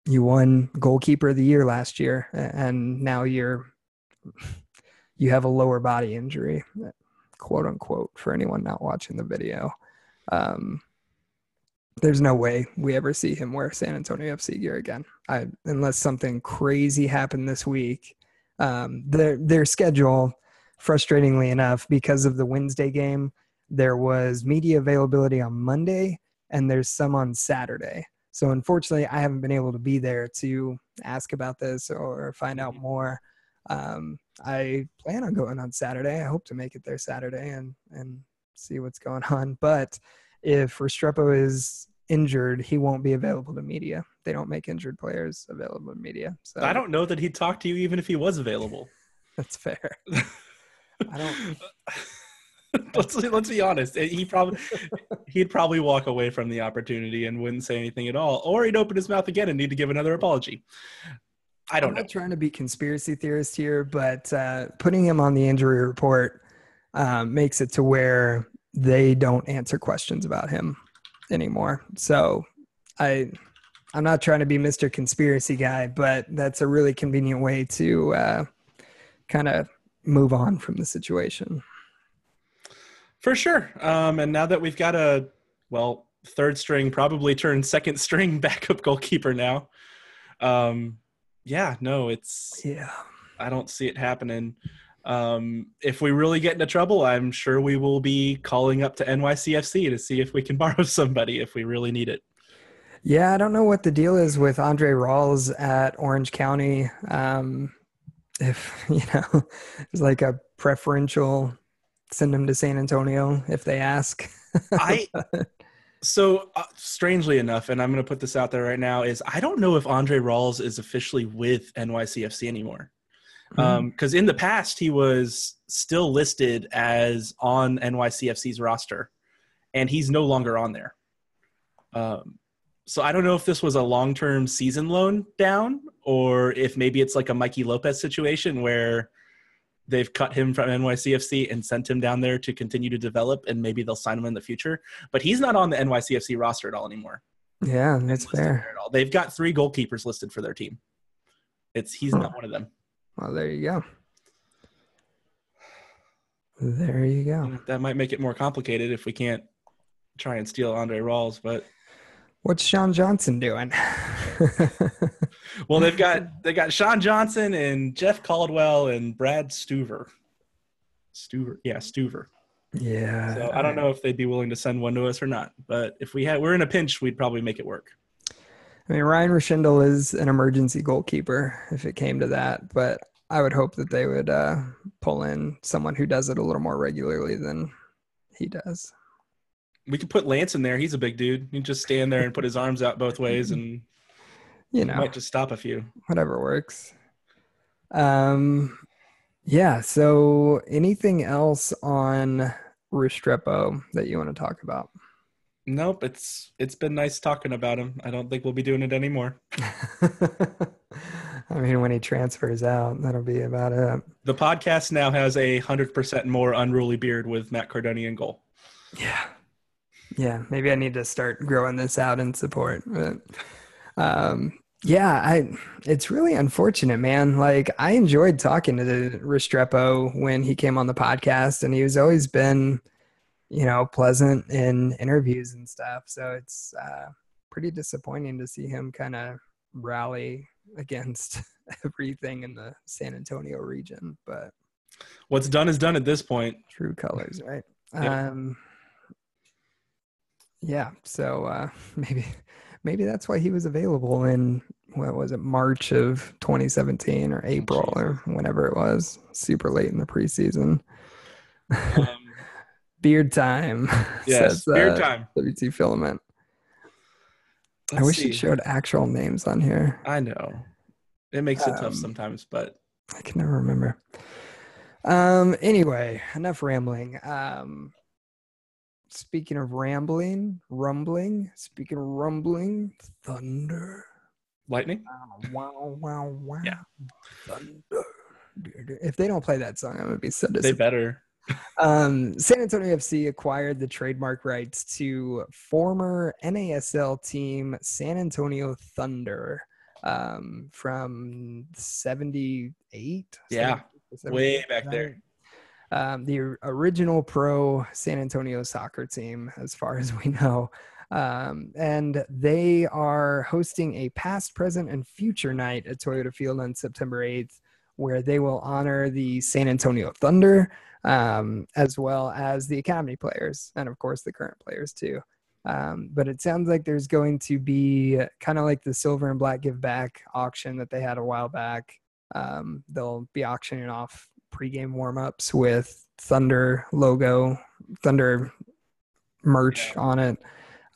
you won goalkeeper of the year last year and now you're you have a lower body injury, quote unquote, for anyone not watching the video. Um, there's no way we ever see him wear San Antonio FC gear again, I, unless something crazy happened this week. Um, their their schedule, frustratingly enough, because of the Wednesday game, there was media availability on Monday and there's some on Saturday. So unfortunately, I haven't been able to be there to ask about this or find out more. Um, I plan on going on Saturday. I hope to make it there Saturday and and see what's going on. But if Restrepo is injured, he won't be available to media. They don't make injured players available to media. So I don't know that he'd talk to you even if he was available. That's fair. I don't. let's let's be honest. He probably he'd probably walk away from the opportunity and wouldn't say anything at all, or he'd open his mouth again and need to give another apology. I I'm don't know. not trying to be conspiracy theorist here, but uh, putting him on the injury report um, makes it to where they don't answer questions about him anymore. So I, I'm not trying to be Mr. Conspiracy guy, but that's a really convenient way to uh, kind of move on from the situation. For sure. Um, and now that we've got a well third string, probably turned second string backup goalkeeper now. Um, yeah, no, it's Yeah. I don't see it happening. Um, if we really get into trouble, I'm sure we will be calling up to NYCFC to see if we can borrow somebody if we really need it. Yeah, I don't know what the deal is with Andre Rawls at Orange County. Um, if you know, it's like a preferential send him to San Antonio if they ask. I so uh, strangely enough, and I'm going to put this out there right now, is I don't know if Andre Rawls is officially with NYCFC anymore. Because in the past, he was still listed as on NYCFC's roster, and he's no longer on there. Um, so I don't know if this was a long-term season loan down, or if maybe it's like a Mikey Lopez situation where they've cut him from NYCFC and sent him down there to continue to develop, and maybe they'll sign him in the future. But he's not on the NYCFC roster at all anymore. yeah, that's fair. there at all. They've got three goalkeepers listed for their team. It's he's not one of them. Well, there you go. There you go. That might make it more complicated if we can't try and steal Andre Rawls. But What's Sean Johnson doing? well, they've got they got Sean Johnson and Jeff Caldwell and Brad Stuver. Stuver, yeah, Stuver. yeah. So I don't know if they'd be willing to send one to us or not. But if we had, we're in a pinch, we'd probably make it work. I mean, Ryan Roushandel is an emergency goalkeeper if it came to that, but I would hope that they would uh, pull in someone who does it a little more regularly than he does. We could put Lance in there. He's a big dude. He'd just stand there and put his arms out both ways, and You know, might just stop a few. whatever works. Um, Yeah. So, anything else on Restrepo that you want to talk about? Nope, it's it's been nice talking about him. I don't think we'll be doing it anymore. I mean, when he transfers out, that'll be about it. The podcast now has a hundred percent more unruly beard with Matt Cardone in goal. Yeah. Yeah. Maybe I need to start growing this out in support. But um yeah, I it's really unfortunate, man. Like I enjoyed talking to the Restrepo when he came on the podcast and he was always been, you know, pleasant in interviews and stuff. So it's uh pretty disappointing to see him kind of rally against everything in the San Antonio region, but What's done is done at this point. true colors, right? Yeah. Um, yeah. So uh, maybe maybe that's why he was available in what was it March of 2017 or April or whenever it was, super late in the preseason. Um, Beard time. yes, says, beard uh, time. WT Filament. I Let's wish see. it showed actual names on here. I know. It makes it Um, tough sometimes, but I can never remember. Um. Anyway, enough rambling. Um. Speaking of rambling, rumbling. Speaking of rumbling, thunder. lightning. Wow! Wow! Wow! Yeah. Thunder. If they don't play that song, I'm gonna be so disappointed. They better. Um, San Antonio FC acquired the trademark rights to former NASL team San Antonio Thunder um, from 78. Yeah, 78, way back there. Um, the original pro San Antonio soccer team, as far as we know. Um, and they are hosting a past, present, and future night at Toyota Field on September 8th, where they will honor the San Antonio Thunder, um, as well as the Academy players, and of course the current players too. Um, but it sounds like there's going to be kind of like the silver and black give back auction that they had a while back. Um, they'll be auctioning off pregame warm ups with Thunder logo, Thunder merch on it.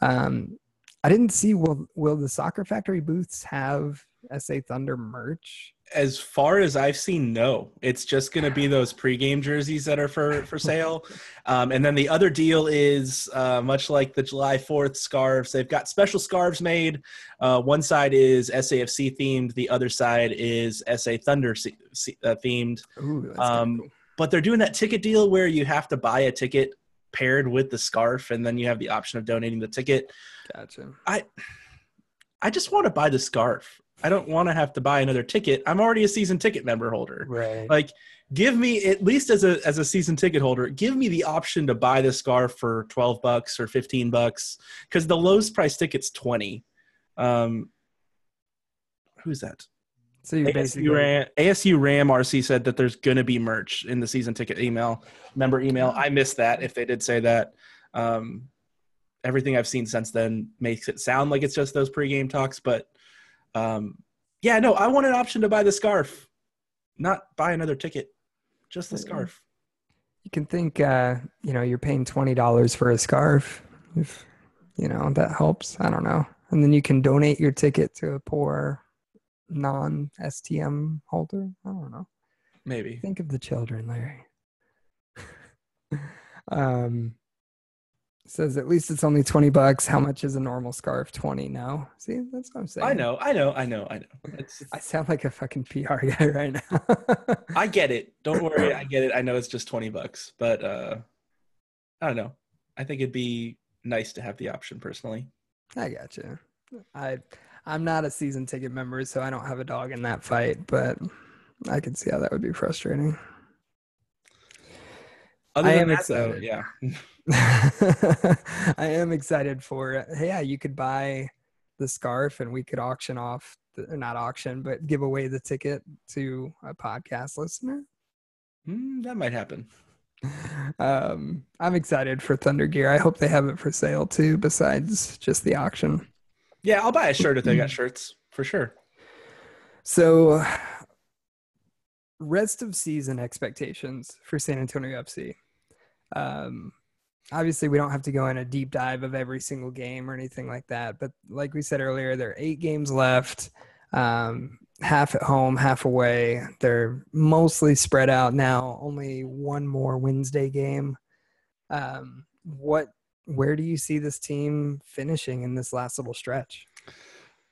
Um, I didn't see will will the Soccer Factory booths have SA Thunder merch? As far as I've seen, no. It's just going to be those pregame jerseys that are for for sale, um, and then the other deal is uh, much like the July Fourth scarves. They've got special scarves made. Uh, one side is SAFC themed. The other side is SA Thunder se- se- uh, themed. Ooh, Um, cool. But they're doing that ticket deal where you have to buy a ticket paired with the scarf, and then you have the option of donating the ticket. gotcha. I. I just want to buy the scarf. I don't want to have to buy another ticket. I'm already a season ticket member holder. Right. Like, give me at least as a as a season ticket holder, give me the option to buy the scarf for twelve bucks or fifteen bucks because the lowest price ticket's twenty. Um, who's that? so you're basically ASU Ram, ASU Ram RC said that there's going to be merch in the season ticket email, member email. I missed that if they did say that. Um, everything I've seen since then makes it sound like it's just those pregame talks, but um, yeah, no, I want an option to buy the scarf, not buy another ticket, just the scarf. you can think uh, you know you're paying twenty dollars for a scarf if you know that helps i don't know and then you can donate your ticket to a poor non stm holder i don't know Maybe. think of the children larry um says at least it's only 20 bucks how much is a normal scarf 20 now see that's what i'm saying I know, I know, I know, I know. It's, i sound like a fucking pr guy right now I get it. Don't worry, I get it. I know it's just twenty bucks, but uh, I don't know. I think it'd be nice to have the option personally. I gotcha. I I'm not a season ticket member, so I don't have a dog in that fight, but I can see how that would be frustrating. Other I than am that, though, excited. yeah. I am excited for hey, yeah, you could buy the scarf and we could auction off the, not auction, but give away the ticket to a podcast listener. Hmm, that might happen. Um, I'm excited for Thunder Gear. I hope they have it for sale too, besides just the auction. Yeah, I'll buy a shirt if they got shirts for sure. So, rest of season expectations for San Antonio FC. Um, obviously, we don't have to go in a deep dive of every single game or anything like that. But like we said earlier, there are eight games left. Um, half at home, half away. They're mostly spread out now. Only one more Wednesday game. Um, what? Where do you see this team finishing in this last little stretch?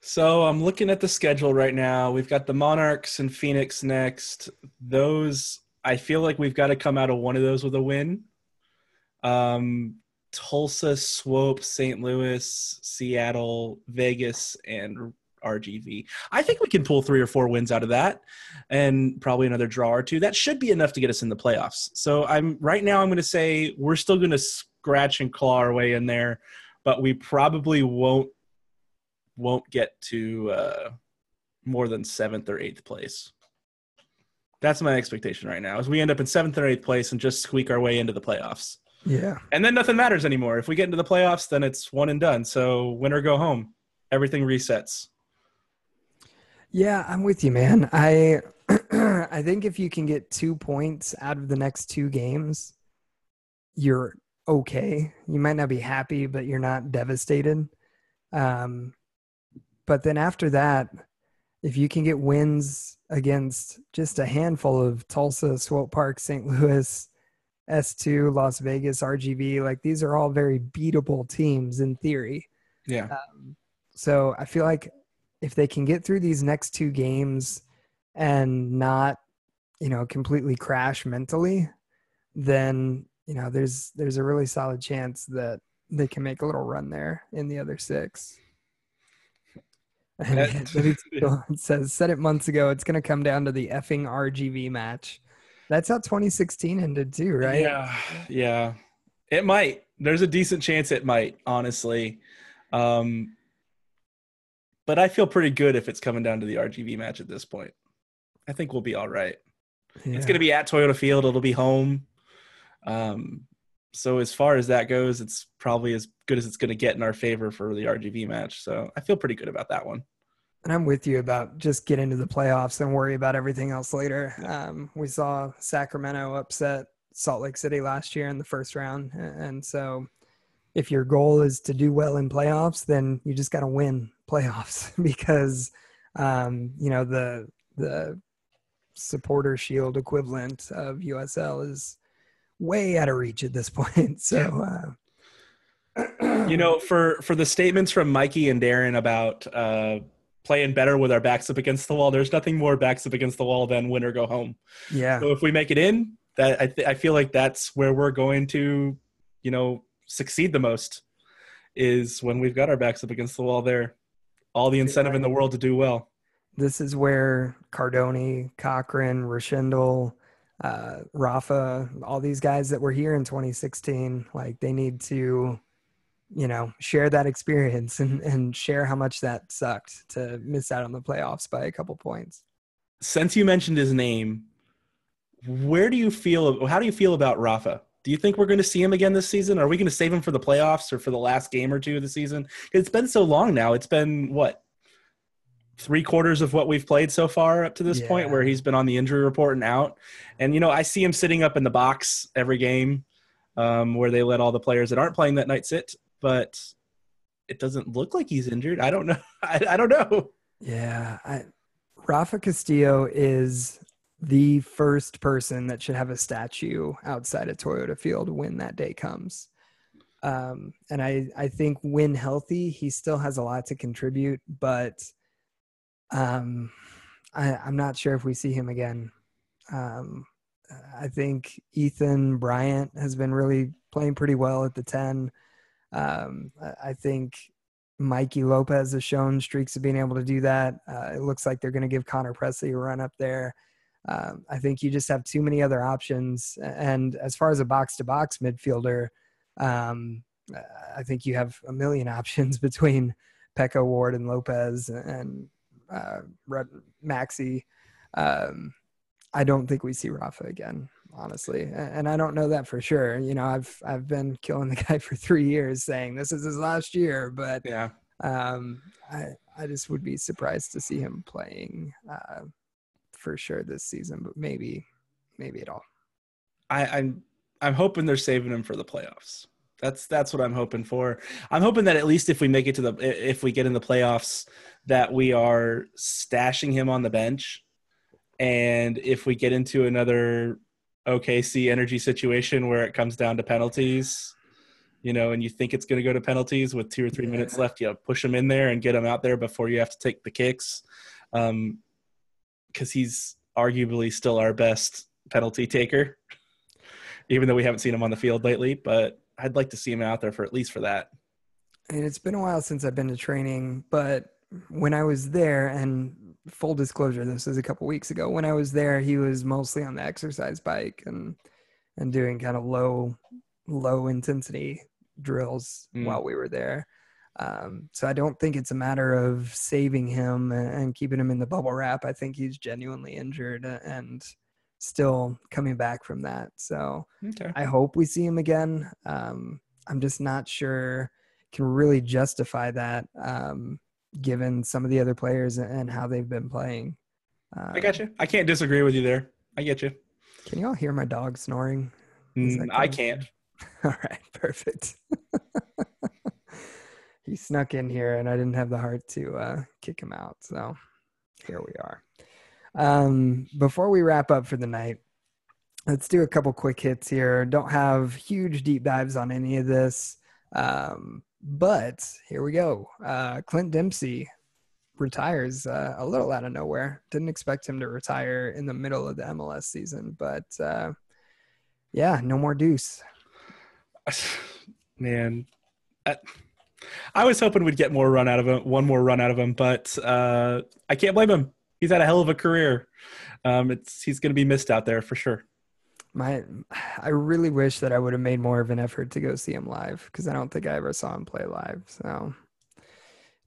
So I'm looking at the schedule right now. We've got the Monarchs and Phoenix next. Those I feel like we've got to come out of one of those with a win. Um, Tulsa, Swope, St. Louis, Seattle, Vegas, and RGV. I think we can pull three or four wins out of that, and probably another draw or two. That should be enough to get us in the playoffs. So I'm right now. I'm going to say we're still going to scratch and claw our way in there, but we probably won't won't get to uh, more than seventh or eighth place. That's my expectation right now. Is we end up in seventh or eighth place and just squeak our way into the playoffs. Yeah. And then nothing matters anymore. If we get into the playoffs, then it's one and done. So win or go home. Everything resets. Yeah, I'm with you, man. I I think if you can get two points out of the next two games, you're okay. You might not be happy, but you're not devastated. Um, but then after that, if you can get wins against just a handful of Tulsa, Swope Park, St. Louis, S2, Las Vegas, RGV, like these are all very beatable teams in theory. Yeah. Um, so I feel like if they can get through these next two games and not, you know, completely crash mentally, then you know there's there's a really solid chance that they can make a little run there in the other six. And it says said it months ago. It's going to come down to the effing RGV match. That's how 2016 ended too, right? Yeah. Yeah. It might. There's a decent chance it might, honestly. Um, but I feel pretty good if it's coming down to the RGV match at this point. I think we'll be all right. It's going to be at Toyota Field. It'll be home. Um, so as far as that goes, it's probably as good as it's going to get in our favor for the RGV match. So I feel pretty good about that one. And I'm with you about just get into the playoffs and worry about everything else later. Um, we saw Sacramento upset Salt Lake City last year in the first round. And so if your goal is to do well in playoffs, then you just got to win playoffs because, um, you know, the, the supporter shield equivalent of USL is way out of reach at this point. So, uh, You know, for for the statements from Mikey and Darren about uh, playing better with our backs up against the wall, there's nothing more backs up against the wall than win or go home. yeah. So if we make it in, that I, th- I feel like that's where we're going to, you know, succeed the most is when we've got our backs up against the wall there. All the incentive in the world to do well. this is where Cardone, Cochrane, Roushandel, uh, Rafa, all these guys that were here in 2016, like they need to, you know, share that experience and, and share how much that sucked to miss out on the playoffs by a couple points. Since you mentioned his name, where do you feel? How do you feel about Rafa? Do you think we're going to see him again this season? Are we going to save him for the playoffs or for the last game or two of the season? It's been so long now. It's been what three quarters of what we've played so far up to this point, where he's been on the injury report and out. And you know, I see him sitting up in the box every game, um, where they let all the players that aren't playing that night sit. But it doesn't look like he's injured. I don't know. I, I don't know. Yeah. I, Rafa Castillo is the first person that should have a statue outside of Toyota Field when that day comes. Um, and I, I think when healthy, he still has a lot to contribute, but um, I, I'm not sure if we see him again. Um, I think Ethan Bryant has been really playing pretty well at the 10. Um, I- think Mikey Lopez has shown streaks of being able to do that. Uh, it looks like they're going to give Connor Presley a run up there. Um, I think you just have too many other options. And as far as a box to box midfielder, um, I think you have a million options between Pekka Ward and Lopez and uh, Maxi. Um, I don't think we see Rafa again, honestly, and I don't know that for sure. You know, I've I've been killing the guy for three years, saying this is his last year, but Yeah. um, I I just would be surprised to see him playing uh, for sure this season, but maybe maybe at all. I, I'm I'm hoping they're saving him for the playoffs. That's that's what I'm hoping for. I'm hoping that at least if we make it to the if we get in the playoffs, that we are stashing him on the bench. And if we get into another OKC energy situation where it comes down to penalties, you know, and you think it's going to go to penalties with two or three minutes left, you push him in there and get him out there before you have to take the kicks. Um, because he's arguably still our best penalty taker, even though we haven't seen him on the field lately. But I'd like to see him out there for at least for that. And it's been a while since I've been to training, but when I was there, and full disclosure, this was a couple weeks ago. When I was there, he was mostly on the exercise bike and and doing kind of low low intensity drills Mm. while we were there. Um, so I don't think it's a matter of saving him and, and keeping him in the bubble wrap. I think he's genuinely injured and still coming back from that. So Okay. I hope we see him again. Um, I'm just not sure can really justify that um, given some of the other players and how they've been playing. Uh, I got you. I can't disagree with you there. I get you. Can you all hear my dog snoring? Mm, I can't. All right, perfect. he snuck in here and I didn't have the heart to uh, kick him out. So here we are. Um, before we wrap up for the night, let's do a couple quick hits here. Don't have huge deep dives on any of this. Um, but here we go. Uh, Clint Dempsey retires uh, a little out of nowhere. Didn't expect him to retire in the middle of the MLS season, but uh, yeah, no more deuce. Man, I, I was hoping we'd get more run out of him, one more run out of him, but uh, I can't blame him. He's had a hell of a career. Um, it's he's going to be missed out there for sure. My, I really wish that I would have made more of an effort to go see him live because I don't think I ever saw him play live. So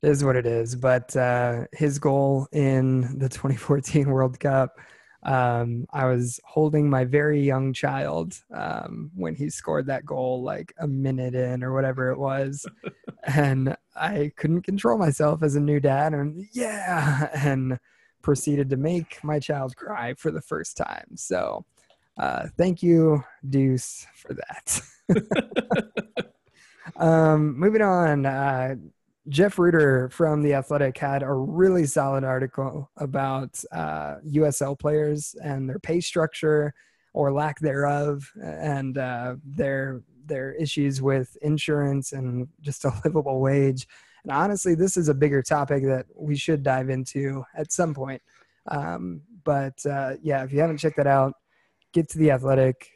it is what it is. But uh, his goal in the 2014 World Cup, um, I was holding my very young child um, when he scored that goal, like a minute in or whatever it was, and I couldn't control myself as a new dad, and yeah, and proceeded to make my child cry for the first time. So uh, thank you, Deuce, for that. um, moving on, uh, Jeff Rueter from The Athletic had a really solid article about uh, USL players and their pay structure or lack thereof, and uh, their their issues with insurance and just a livable wage. And honestly, this is a bigger topic that we should dive into at some point. Um, but uh, yeah, if you haven't checked that out, get to the Athletic.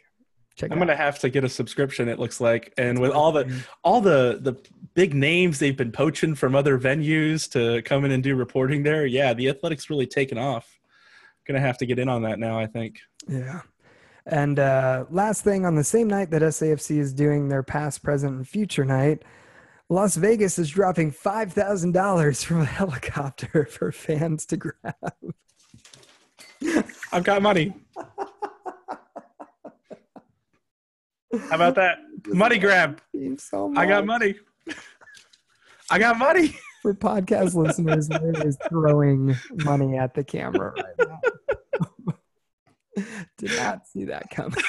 Check. I'm gonna have to get a subscription. It looks like, and with all the all the the big names they've been poaching from other venues to come in and do reporting there, yeah, the Athletics really taken off. Gonna have to get in on that now. I think. Yeah. And uh, last thing, on the same night that SAFC is doing their past, present, and future night, Las Vegas is dropping five thousand dollars from a helicopter for fans to grab. I've got money. How about that? Money grab. So I got money. I got money. For podcast listeners, is throwing money at the camera right now. Did not see that coming.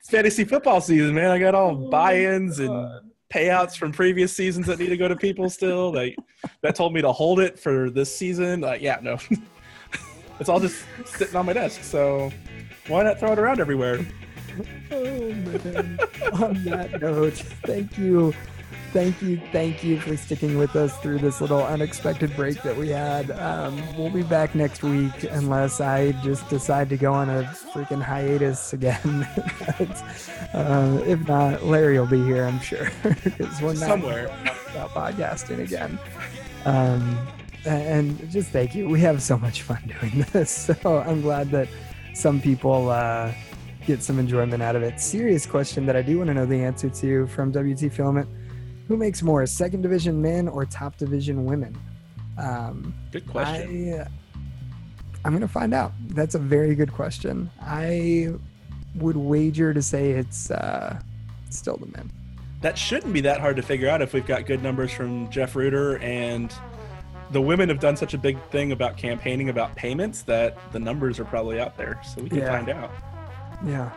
It's fantasy football season, man. I got all oh buy-ins and payouts from previous seasons that need to go to people still. Like that told me to hold it for this season. Like, yeah, no. it's all just sitting on my desk. So why not throw it around everywhere? Oh man. On that note, thank you. Thank you, thank you for sticking with us through this little unexpected break that we had. Um, we'll be back next week unless I just decide to go on a freaking hiatus again. Uh, if not, Larry will be here, I'm sure, because we're not Somewhere. about podcasting again. Um, and just thank you. We have so much fun doing this. So I'm glad that some people uh, get some enjoyment out of it. Serious question that I do want to know the answer to from WT Filament. Who makes more, second division men or top division women? Um, Good question. I, I'm going to find out. That's a very good question. I would wager to say it's uh, still the men. that shouldn't be that hard to figure out if we've got good numbers from Jeff Rueter and the women have done such a big thing about campaigning about payments that the numbers are probably out there. So we can Yeah. find out. Yeah.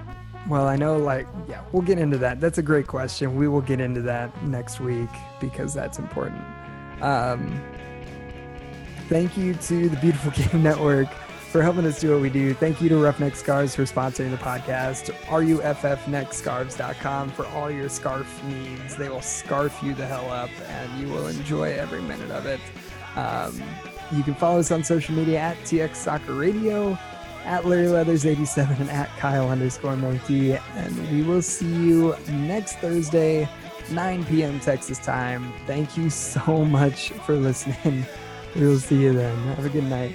Well, I know, like, yeah, we'll get into that. That's a great question. We will get into that next week because that's important. Um, thank you to the Beautiful Game Network for helping us do what we do. Thank you to Ruffneck Scarves for sponsoring the podcast. RUFFneckscarves.com for all your scarf needs. They will scarf you the hell up and you will enjoy every minute of it. Um, you can follow us on social media at TX Soccer Radio, at Larry Leathers 87, and at Kyle underscore Monkey. And we will see you next Thursday, 9 p.m. Texas time. Thank you so much for listening. We will see you then. Have a good night.